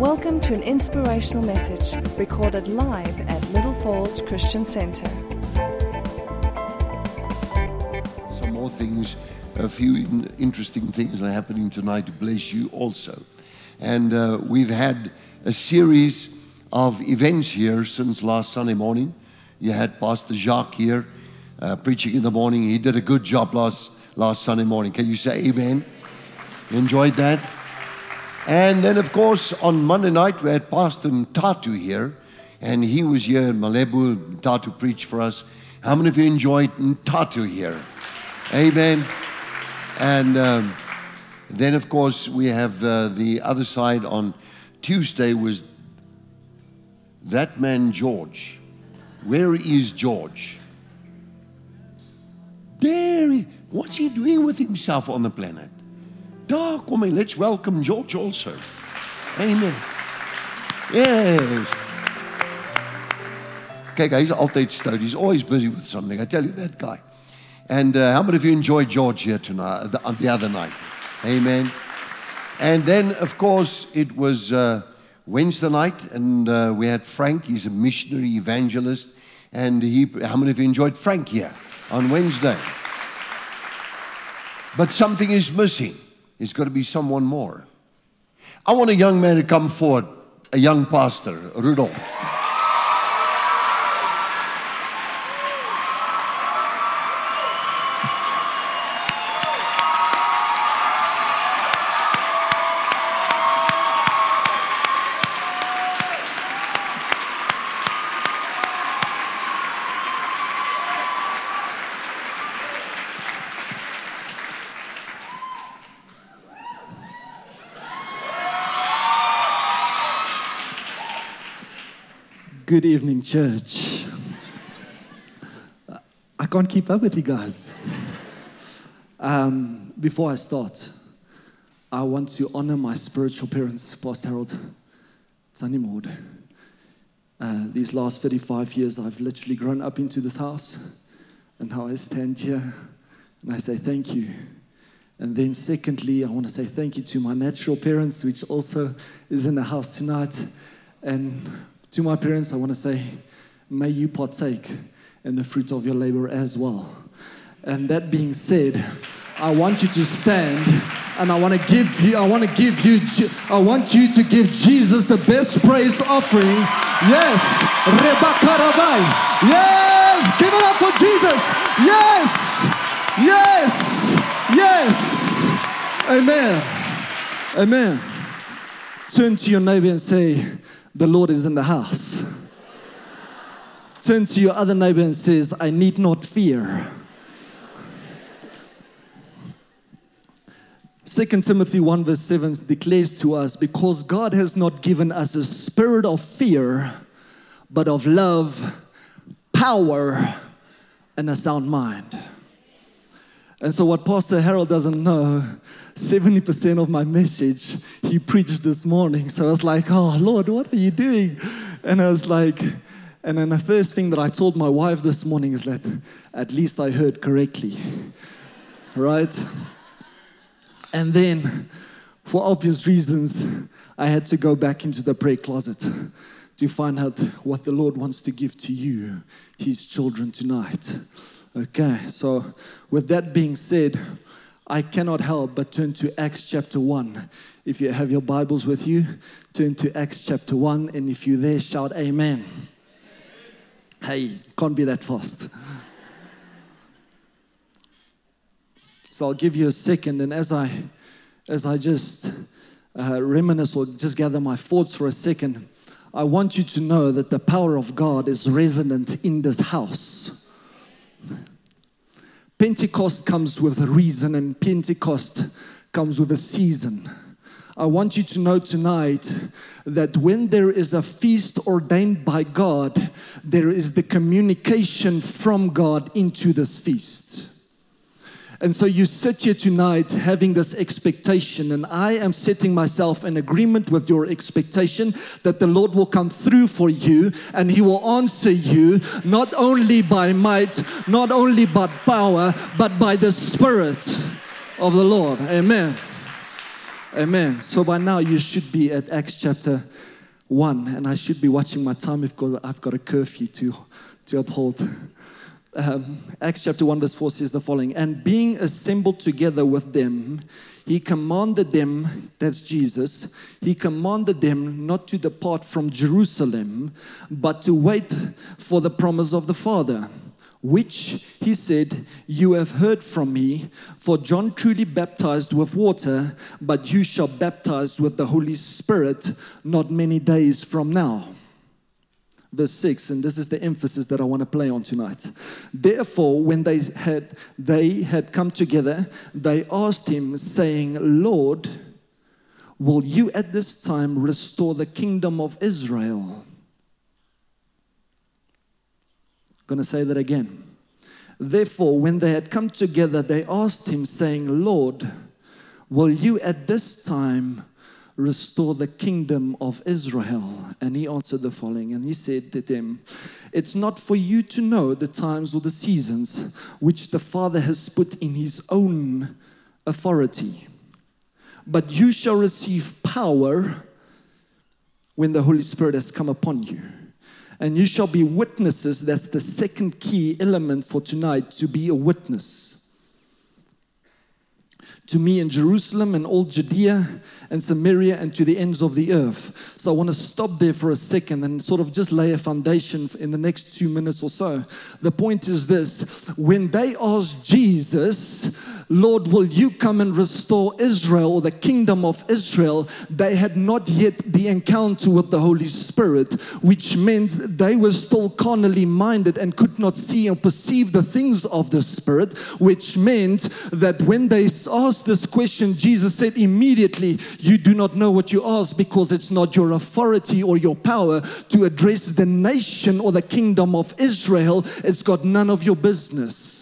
Welcome to an inspirational message recorded live at Little Falls Christian Center. some more things, a few interesting things are happening tonight to bless you also. And uh, we've had a series of events here since last Sunday morning. You had Pastor Jacques here uh, preaching in the morning. He did a good job last, last Sunday morning. Can you say amen? You enjoyed that? And then, of course, on Monday night, we had Pastor Tatu here, and he was here in Malebo. Tatu preached for us. How many of you enjoyed Tatu here? Amen. And um, then, of course, we have uh, the other side on Tuesday was that man George. Where is George? There. He, what's he doing with himself on the planet? Daar kom. Let's welcome George also. Amen. Yes. Kyk, hy's altyd stout. He's always busy with something. I tell you that guy. And uh, how many of you enjoyed George here tonight, the, the other night? Amen. And then, of course, it was uh, Wednesday night, and uh, we had Frank. He's a missionary evangelist. And he, how many of you enjoyed Frank here on Wednesday? But something is missing. There's got to be someone more. I want a young man to come forward, a young pastor, Rudolph. Good evening, church. I can't keep up with you guys. Um, before I start, I want to honor my spiritual parents, Pastor Harold Tanimord. Uh, these last 35 years, I've literally grown up into this house, and now I stand here and I say thank you. And then, secondly, I want to say thank you to my natural parents, which also is in the house tonight. And to my parents, I want to say, may you partake in the fruit of your labor as well. And that being said, I want you to stand and I want to give you, I want to give you, I want you to give Jesus the best praise offering. Yes, Rebecca Rabai. Yes, give it up for Jesus. Yes, yes, yes. Amen. Amen. Turn to your neighbor and say, The Lord is in the house. Turn to your other neighbor and says, I need not fear. 2 Timothy 1 verse 7 declares to us, because God has not given us a spirit of fear, but of love, power, and a sound mind. And so, what Pastor Harold doesn't know, 70% of my message he preached this morning. So I was like, oh, Lord, what are you doing? And I was like, and then the first thing that I told my wife this morning is that at least I heard correctly. Right? And then, for obvious reasons, I had to go back into the prayer closet to find out what the Lord wants to give to you, His children, tonight. Okay, so with that being said, I cannot help but turn to Acts chapter 1. If you have your Bibles with you, turn to Acts chapter 1, and if you're there, shout Amen. Hey, can't be that fast. So I'll give you a second, and as I, as I just uh, reminisce or just gather my thoughts for a second, I want you to know that the power of God is resonant in this house. Pentecost comes with a reason, and Pentecost comes with a season. I want you to know tonight that when there is a feast ordained by God, there is the communication from God into this feast. And so you sit here tonight having this expectation, and I am setting myself in agreement with your expectation that the Lord will come through for you and He will answer you not only by might, not only by power, but by the Spirit of the Lord. Amen. Amen. So by now you should be at Acts chapter 1, and I should be watching my time because I've got a curfew to, to uphold. Um, Acts chapter 1, verse 4 says the following And being assembled together with them, he commanded them, that's Jesus, he commanded them not to depart from Jerusalem, but to wait for the promise of the Father, which he said, You have heard from me. For John truly baptized with water, but you shall baptize with the Holy Spirit not many days from now verse 6 and this is the emphasis that i want to play on tonight. Therefore when they had they had come together they asked him saying lord will you at this time restore the kingdom of israel? I'm going to say that again. Therefore when they had come together they asked him saying lord will you at this time restore the kingdom of Israel? And he answered the following, and he said to them, It's not for you to know the times or the seasons which the Father has put in his own authority, but you shall receive power when the Holy Spirit has come upon you. And you shall be witnesses. That's the second key element for tonight to be a witness to me in Jerusalem and all Judea and Samaria and to the ends of the earth. So I want to stop there for a second and sort of just lay a foundation in the next two minutes or so. The point is this when they asked Jesus, Lord, will you come and restore Israel or the kingdom of Israel? They had not yet the encounter with the Holy Spirit, which meant they were still carnally minded and could not see or perceive the things of the Spirit, which meant that when they asked this question, Jesus said immediately, You do not know what you ask because it's not your authority or your power to address the nation or the kingdom of Israel. It's got none of your business.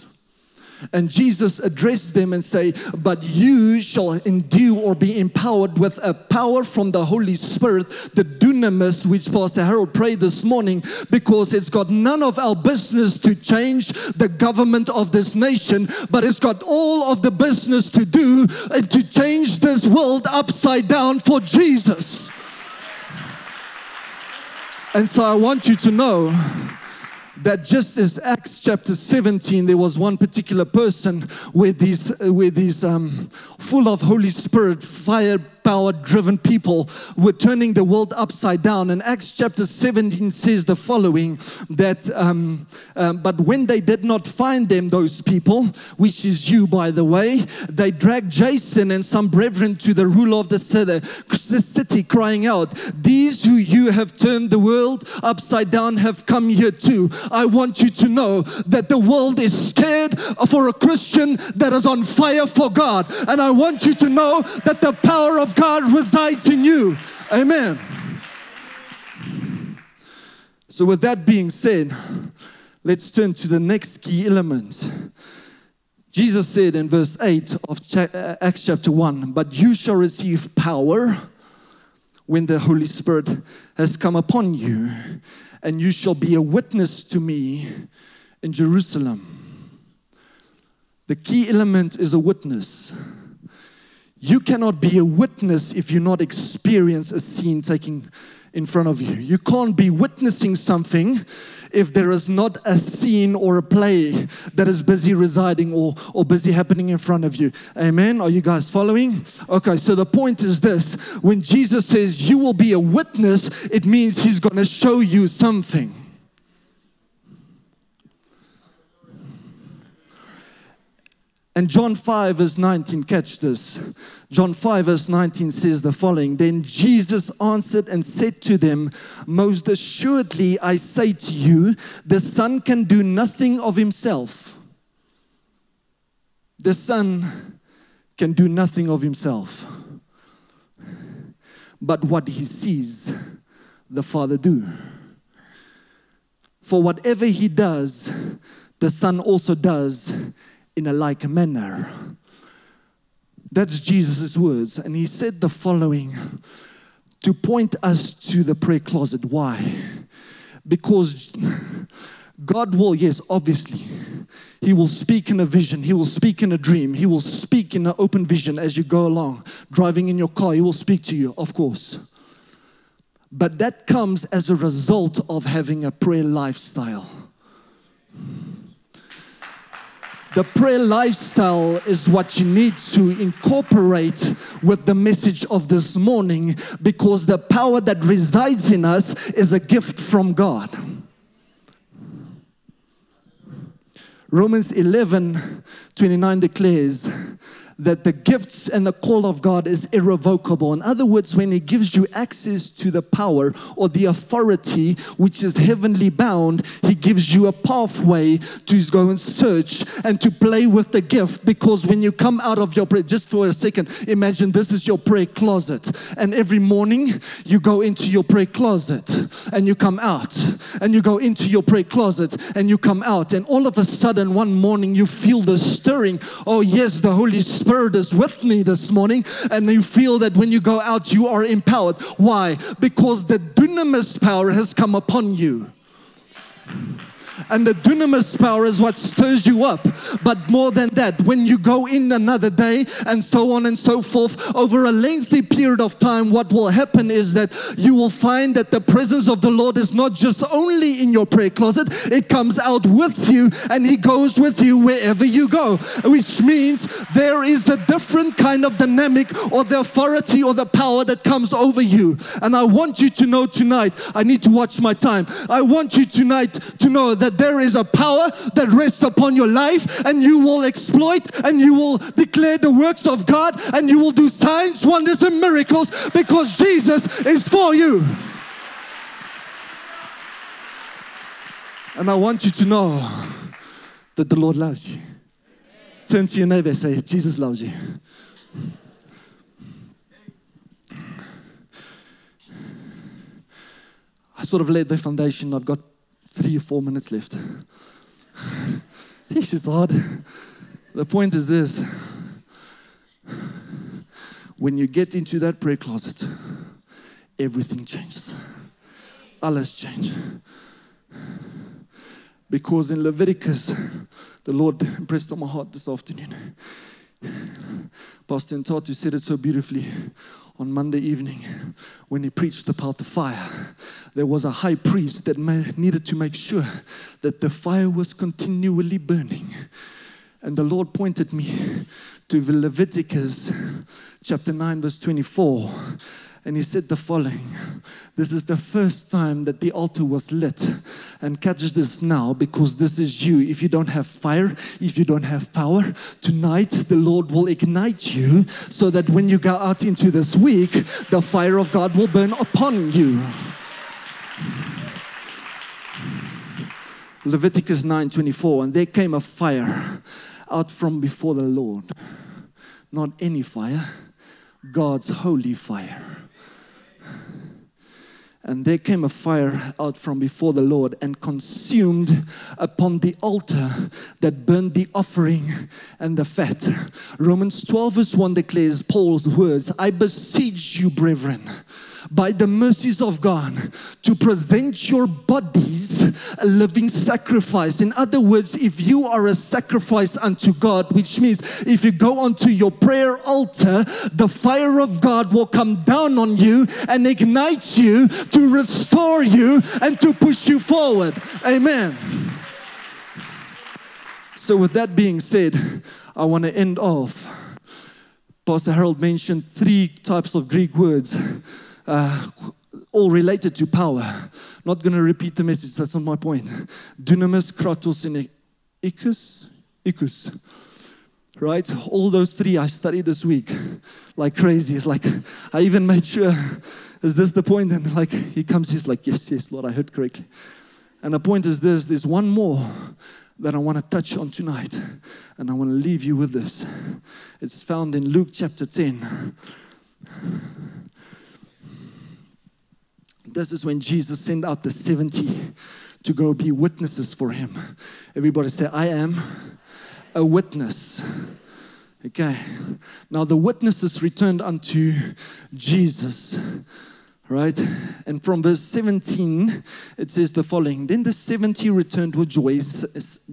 And Jesus addressed them and say, "But you shall endue or be empowered with a power from the Holy Spirit, the dunamis, which Pastor Harold prayed this morning, because it's got none of our business to change the government of this nation, but it's got all of the business to do and to change this world upside down for Jesus." And so I want you to know that just as Acts chapter 17, there was one particular person where these, where these um, full of Holy Spirit, fire power driven people were turning the world upside down. And Acts chapter 17 says the following that, um, um, but when they did not find them, those people, which is you, by the way, they dragged Jason and some brethren to the ruler of the city, crying out, These who you have turned the world upside down have come here too. I want you to know that the world is scared for a Christian that is on fire for God. And I want you to know that the power of God resides in you. Amen. So, with that being said, let's turn to the next key element. Jesus said in verse 8 of uh, Acts chapter 1 But you shall receive power when the Holy Spirit has come upon you, and you shall be a witness to me in Jerusalem. The key element is a witness. You cannot be a witness if you not experience a scene taking in front of you. You can't be witnessing something if there is not a scene or a play that is busy residing or, or busy happening in front of you. Amen. Are you guys following? Okay, so the point is this when Jesus says you will be a witness, it means he's going to show you something. And John 5, verse 19, catch this. John 5, verse 19 says the following Then Jesus answered and said to them, Most assuredly I say to you, the Son can do nothing of himself. The Son can do nothing of himself. But what he sees, the Father do. For whatever he does, the Son also does in a like manner. That's Jesus' words. And he said the following to point us to the prayer closet. Why? Because God will, yes, obviously, He will speak in a vision. He will speak in a dream. He will speak in an open vision as you go along. Driving in your car, He will speak to you, of course. But that comes as a result of having a prayer lifestyle. The prayer lifestyle is what you need to incorporate with the message of this morning because the power that resides in us is a gift from God. Romans 11 29 declares, that the gifts and the call of God is irrevocable. In other words, when He gives you access to the power or the authority which is heavenly bound, He gives you a pathway to go and search and to play with the gift. Because when you come out of your prayer, just for a second, imagine this is your prayer closet. And every morning you go into your prayer closet and you come out, and you go into your prayer closet and you come out, and all of a sudden one morning you feel the stirring. Oh, yes, the Holy Spirit Spirit is with me this morning, and you feel that when you go out, you are empowered. Why? Because the dunamis power has come upon you. And the dunamis power is what stirs you up. But more than that, when you go in another day and so on and so forth, over a lengthy period of time, what will happen is that you will find that the presence of the Lord is not just only in your prayer closet, it comes out with you and He goes with you wherever you go. Which means there is a different kind of dynamic or the authority or the power that comes over you. And I want you to know tonight, I need to watch my time. I want you tonight to know that that there is a power that rests upon your life and you will exploit and you will declare the works of God and you will do signs, wonders, and miracles because Jesus is for you. And I want you to know that the Lord loves you. Turn to your neighbor and say, Jesus loves you. I sort of laid the foundation. I've got three or four minutes left. it's just hard. The point is this when you get into that prayer closet, everything changes. Alles change. Because in Leviticus, the Lord impressed on my heart this afternoon. Pastor Ntatu said it so beautifully on Monday evening when he preached about the fire. There was a high priest that needed to make sure that the fire was continually burning. And the Lord pointed me to Leviticus chapter 9, verse 24 and he said the following This is the first time that the altar was lit. And catch this now because this is you. If you don't have fire, if you don't have power, tonight the Lord will ignite you so that when you go out into this week, the fire of God will burn upon you. Leviticus 9:24 and there came a fire out from before the Lord not any fire God's holy fire and there came a fire out from before the Lord and consumed upon the altar that burned the offering and the fat. Romans 12, verse 1 declares Paul's words I beseech you, brethren by the mercies of God to present your bodies a living sacrifice. In other words, if you are a sacrifice unto God, which means if you go onto your prayer altar, the fire of God will come down on you and ignite you to restore you and to push you forward. Amen. So, with that being said, I want to end off. Pastor Harold mentioned three types of Greek words uh, all related to power. Not going to repeat the message, that's not my point. Dunamis, Kratos, and Ischus. Ischus. Right? All those three I studied this week like crazy. It's like, I even made sure, is this the point? And like, he comes, he's like, yes, yes, Lord, I heard correctly. And the point is this there's one more that I want to touch on tonight. And I want to leave you with this. It's found in Luke chapter 10. This is when Jesus sent out the 70 to go be witnesses for him. Everybody say, I am a witness. Okay. Now the witnesses returned unto Jesus Right? And from verse 17, it says the following Then the 70 returned with joy,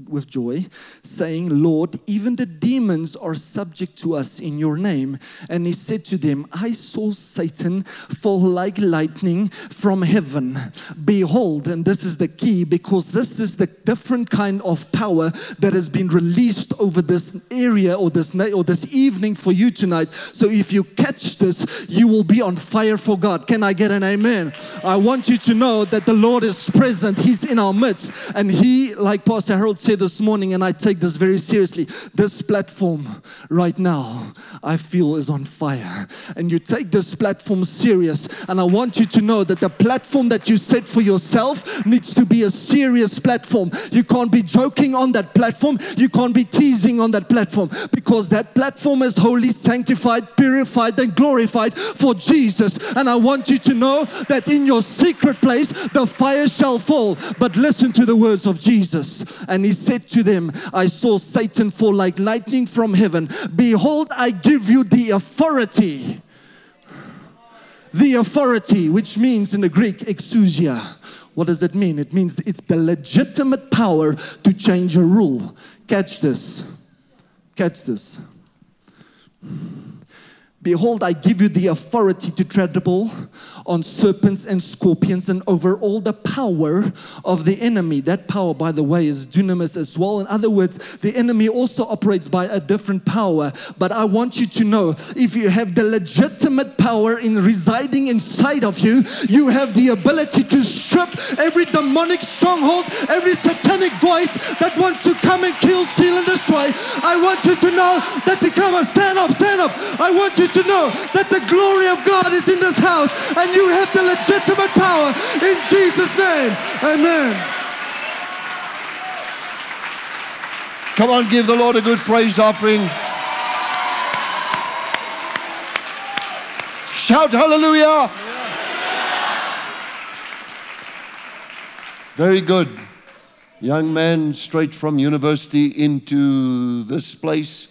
with joy, saying, Lord, even the demons are subject to us in your name. And he said to them, I saw Satan fall like lightning from heaven. Behold, and this is the key because this is the different kind of power that has been released over this area or this night or this evening for you tonight. So if you catch this, you will be on fire for God. Can I get an amen? I want you to know that the Lord is present. He's in our midst. And He, like Pastor Harold said this morning, and I take this very seriously, this platform right now, I feel is on fire. And you take this platform serious. And I want you to know that the platform that you set for yourself needs to be a serious platform. You can't be joking on that platform. You can't be teasing on that platform because that platform is holy, sanctified, purified, and glorified for Jesus. And I want you to know that in your secret place the fire shall fall. But listen to the words of Jesus. And he said to them, I saw Satan fall like lightning from heaven. Behold, I give you the authority. The authority, which means in the Greek, exousia. What does it mean? It means it's the legitimate power to change a rule. Catch this. Catch this. Behold, I give you the authority to treadable on serpents and scorpions and over all the power of the enemy. That power, by the way, is dunamis as well. In other words, the enemy also operates by a different power. But I want you to know if you have the legitimate power in residing inside of you, you have the ability to strip every demonic stronghold, every satanic voice that wants to come and kill, steal, and destroy. I want you to know that to come on, stand up, stand up. I want you to know that the glory of God is in this house and you have the legitimate power in Jesus' name. Amen. Come on, give the Lord a good praise offering. Shout hallelujah. Very good. Young man straight from university into this place,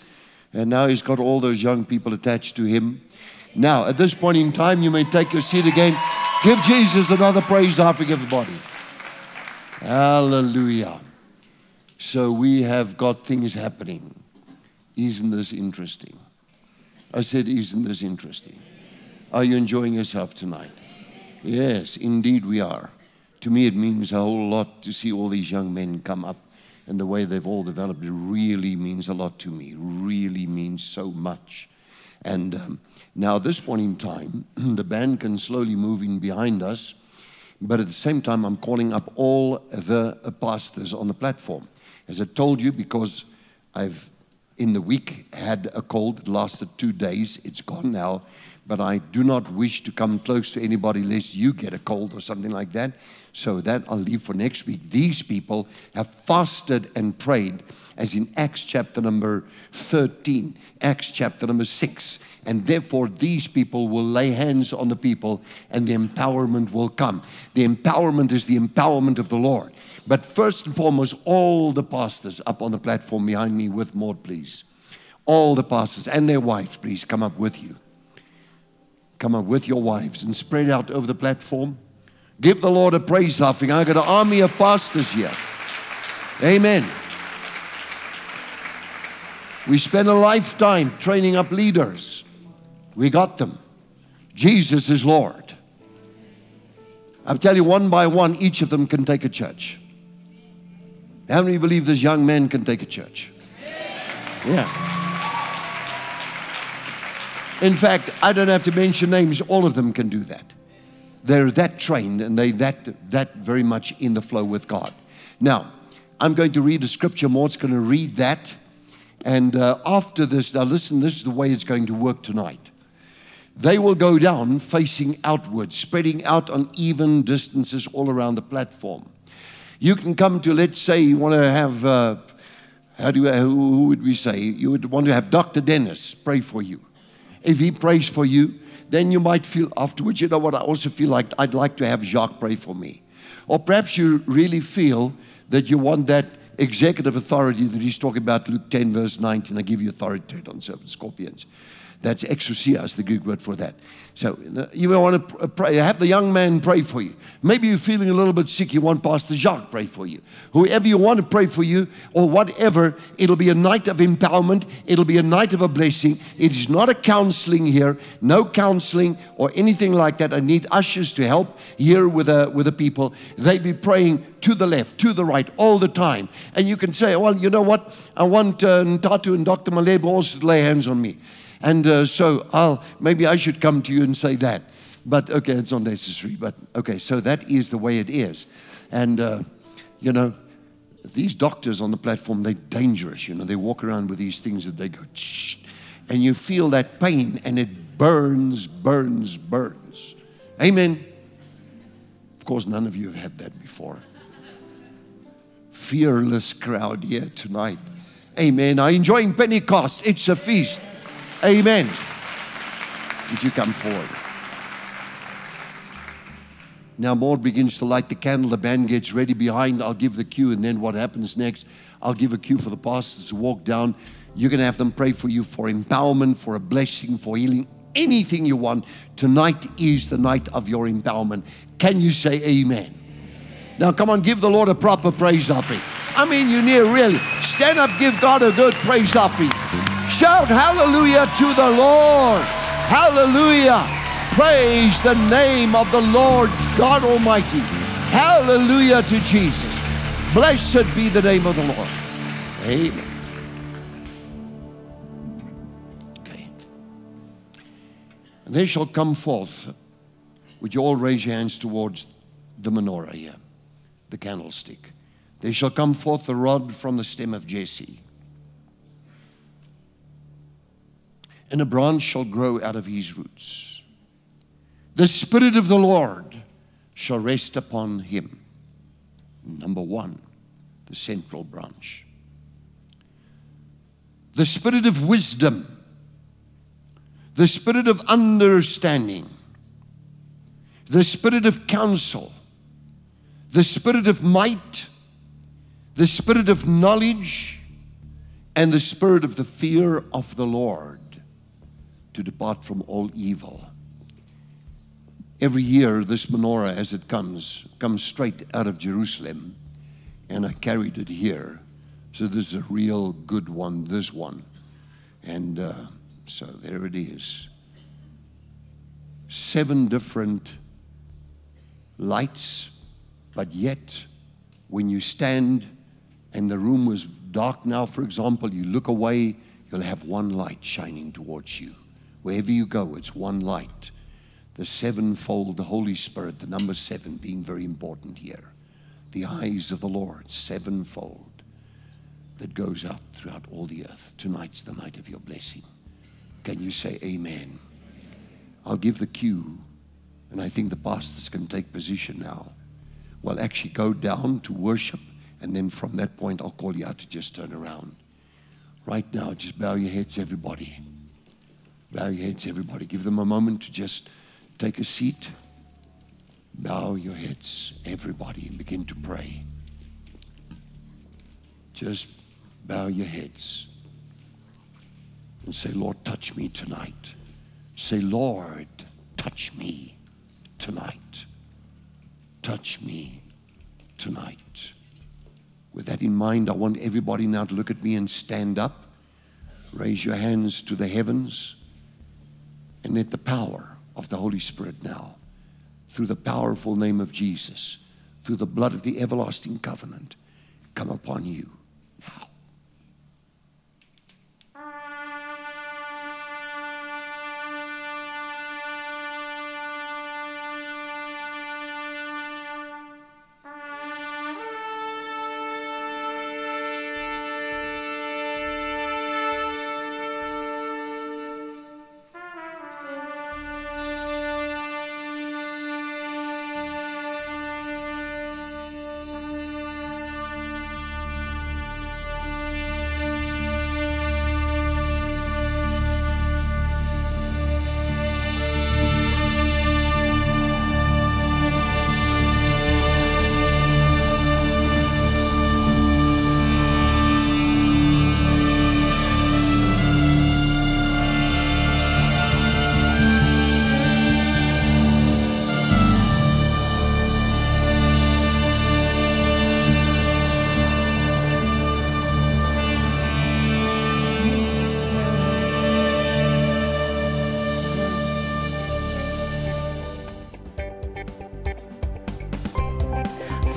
and now he's got all those young people attached to him. Now, at this point in time, you may take your seat again. Give Jesus another praise offering, everybody. Hallelujah. So we have got things happening. Isn't this interesting? I said, Isn't this interesting? Are you enjoying yourself tonight? Yes, indeed we are. To me, it means a whole lot to see all these young men come up and the way they've all developed. Really means a lot to me, really means so much. And um, now, at this point in time, the band can slowly move in behind us, but at the same time, I'm calling up all the pastors on the platform. As I told you, because I've in the week had a cold, it lasted two days, it's gone now, but I do not wish to come close to anybody lest you get a cold or something like that. So that I'll leave for next week. These people have fasted and prayed, as in Acts chapter number 13, Acts chapter number 6. And therefore, these people will lay hands on the people and the empowerment will come. The empowerment is the empowerment of the Lord. But first and foremost, all the pastors up on the platform behind me with Maud, please. All the pastors and their wives, please come up with you. Come up with your wives and spread out over the platform. Give the Lord a praise offering. I got an army of pastors here. Amen. We spent a lifetime training up leaders. We got them. Jesus is Lord. I'll tell you one by one, each of them can take a church. How many believe this young man can take a church? Yeah. In fact, I don't have to mention names, all of them can do that. They're that trained and they that that very much in the flow with God. Now, I'm going to read a scripture. Maud's going to read that. And uh, after this, now listen, this is the way it's going to work tonight. They will go down facing outwards, spreading out on even distances all around the platform. You can come to, let's say, you want to have, uh, how do who would we say? You would want to have Dr. Dennis pray for you. If he prays for you, then you might feel afterwards, you know what, I also feel like I'd like to have Jacques pray for me. Or perhaps you really feel that you want that executive authority that he's talking about, Luke 10, verse 19. I give you authority on serpents, scorpions. That's exousia is the Greek word for that. So you want to pray, have the young man pray for you. Maybe you're feeling a little bit sick, you want Pastor Jacques pray for you. Whoever you want to pray for you, or whatever, it'll be a night of empowerment. It'll be a night of a blessing. It is not a counseling here, no counseling or anything like that. I need ushers to help here with the, with the people. They be praying to the left, to the right, all the time. And you can say, well, you know what? I want uh, Tatu and Dr. Malebo also to lay hands on me. And uh, so I'll, maybe I should come to you and say that. But okay, it's not necessary. But okay, so that is the way it is. And, uh, you know, these doctors on the platform, they're dangerous. You know, they walk around with these things that they go, Shh, and you feel that pain and it burns, burns, burns. Amen. Of course, none of you have had that before. Fearless crowd here tonight. Amen. Are enjoying Pentecost? It's a feast. Amen. Would you come forward? Now, Maud begins to light the candle. The band gets ready behind. I'll give the cue, and then what happens next? I'll give a cue for the pastors to walk down. You're going to have them pray for you for empowerment, for a blessing, for healing, anything you want. Tonight is the night of your empowerment. Can you say amen? Now, come on, give the Lord a proper praise offering. I mean, you near really. Stand up, give God a good praise offering. Shout hallelujah to the Lord. Hallelujah. Praise the name of the Lord God Almighty. Hallelujah to Jesus. Blessed be the name of the Lord. Amen. Okay. And they shall come forth. Would you all raise your hands towards the menorah here, the candlestick? They shall come forth the rod from the stem of Jesse and a branch shall grow out of his roots. The Spirit of the Lord shall rest upon him. Number one, the central branch. The Spirit of wisdom, the Spirit of understanding, the Spirit of counsel, the Spirit of might, the Spirit of knowledge, and the Spirit of the fear of the Lord to depart from all evil. Every year, this menorah, as it comes, comes straight out of Jerusalem, and I carried it here. So this is a real good one, this one. And uh, so there it is. Seven different lights, but yet, when you stand and the room was dark now, for example, you look away, you'll have one light shining towards you. Wherever you go, it's one light. The sevenfold, Holy Spirit, the number seven being very important here. The eyes of the Lord, sevenfold, that goes out throughout all the earth. Tonight's the night of your blessing. Can you say amen? I'll give the cue, and I think the pastors can take position now. Well, actually, go down to worship, and then from that point, I'll call you out to just turn around. Right now, just bow your heads, everybody. Bow your heads, everybody. Give them a moment to just take a seat. Bow your heads, everybody, and begin to pray. Just bow your heads and say, Lord, touch me tonight. Say, Lord, touch me tonight. Touch me tonight. With that in mind, I want everybody now to look at me and stand up. Raise your hands to the heavens. And let the power of the Holy Spirit now, through the powerful name of Jesus, through the blood of the everlasting covenant, come upon you now.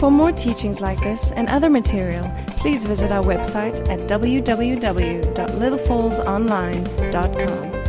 For more teachings like this and other material, please visit our website at www.littlefallsonline.com.